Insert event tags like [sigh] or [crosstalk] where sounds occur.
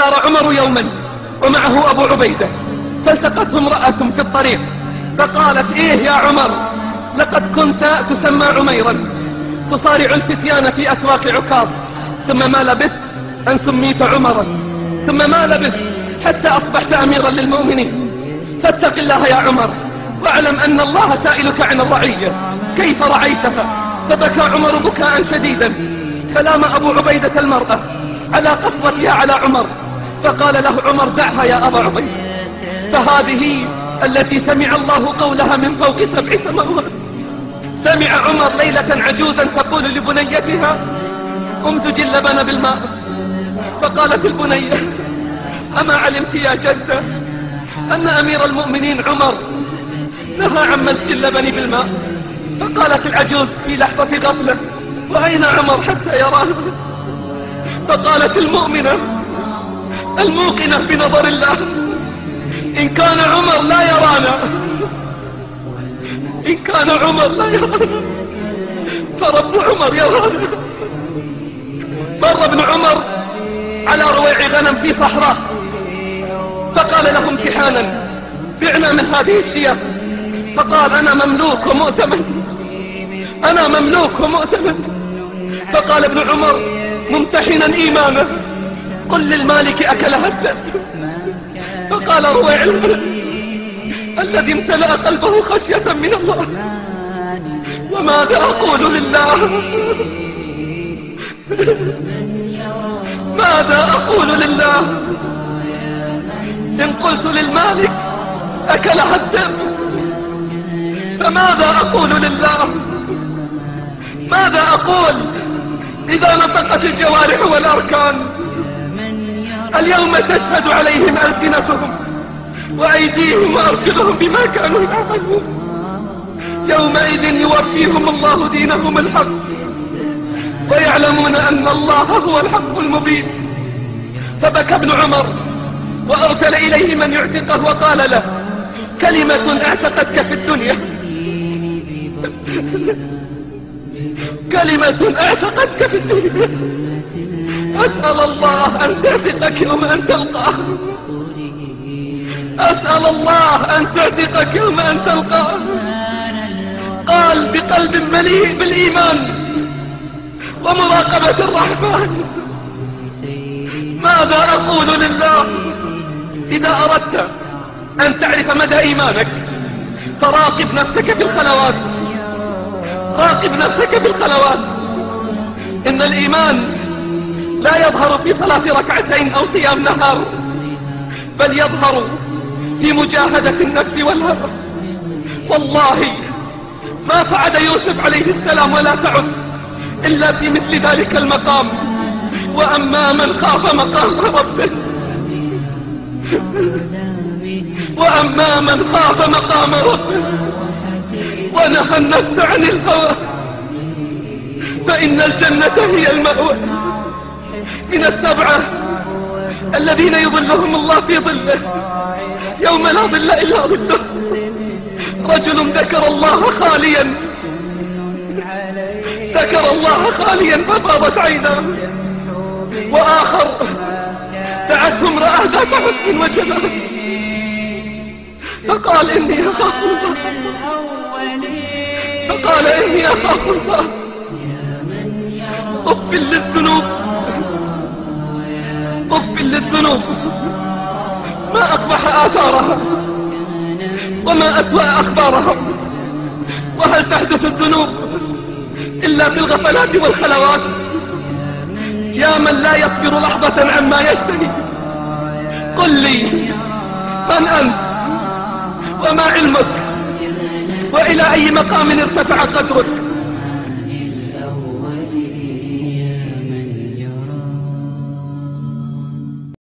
سار عمر يوما ومعه أبو عبيدة فالتقته امرأة في الطريق فقالت إيه يا عمر لقد كنت تسمى عميرا تصارع الفتيان في أسواق عكاظ ثم ما لبثت أن سميت عمرا ثم ما لبثت حتى أصبحت أميرا للمؤمنين فاتق الله يا عمر واعلم أن الله سائلك عن الرعية كيف رعيتها فبكى عمر بكاء شديدا فلام أبو عبيدة المرأة على قصرتها على عمر فقال له عمر دعها يا أبا عبيدة فهذه التي سمع الله قولها من فوق سبع سماوات. سمع عمر ليلة عجوزا تقول لبنيتها امزج اللبن بالماء. فقالت البنية أما علمت يا جدة أن أمير المؤمنين عمر نهى عن مزج اللبن بالماء. فقالت العجوز في لحظة غفلة وأين عمر حتى يرانا فقالت المؤمنة الموقنة بنظر الله. إن كان عمر لا يرانا. إن كان عمر لا يرانا. فرب عمر يرانا. مر ابن عمر على رويع غنم في صحراء. فقال له امتحانا. بعنا من هذه الشياه فقال أنا مملوك ومؤتمن. أنا مملوك ومؤتمن. فقال ابن عمر ممتحنا إيمانه قل للمالك أكلها الذئب فقال رويع الذي امتلأ قلبه خشية من الله. وماذا أقول لله؟ ماذا أقول لله؟ إن قلت للمالك أكلها الدم فماذا أقول لله؟ ماذا أقول إذا نطقت الجوارح والأركان؟ اليوم تشهد عليهم ألسنتهم وأيديهم وأرجلهم بما كانوا يعملون. يومئذ يوفيهم الله دينهم الحق ويعلمون أن الله هو الحق المبين. فبكى ابن عمر وأرسل إليه من يعتقه وقال له كلمة اعتقدك في الدنيا. [laughs] كلمة اعتقدك في الدنيا. أسأل الله أن تعتقك يوم أن تلقاه أسأل الله أن تعتقك يوم أن تلقاه قال بقلب مليء بالإيمان ومراقبة الرحمن. ماذا أقول لله؟ إذا أردت أن تعرف مدى إيمانك فراقب نفسك في الخلوات. راقب نفسك في الخلوات. إن الإيمان لا يظهر في صلاة ركعتين أو صيام نهار بل يظهر في مجاهدة النفس والهوى. والله ما صعد يوسف عليه السلام ولا سعد إلا في مثل ذلك المقام. وأما من خاف مقام ربه وأما من خاف مقام ربه ونهى النفس عن الهوى فإن الجنة هي المأوى. من السبعة الذين يظلهم الله في ظله. يوم لا ظل إلا ظله. رجل ذكر الله خاليا. ذكر الله خاليا ففاضت عيناه. وآخر دعته امرأة ذات حسن وجمال. فقال إني أخاف الله. فقال إني أخاف الله. أف للذنوب. أف للذنوب ما أقبح آثارها وما أسوأ أخبارها وهل تحدث الذنوب إلا في الغفلات والخلوات؟ يا من لا يصبر لحظة عما يشتهي. قل لي من أنت؟ وما علمك؟ وإلى أي مقام ارتفع قدرك؟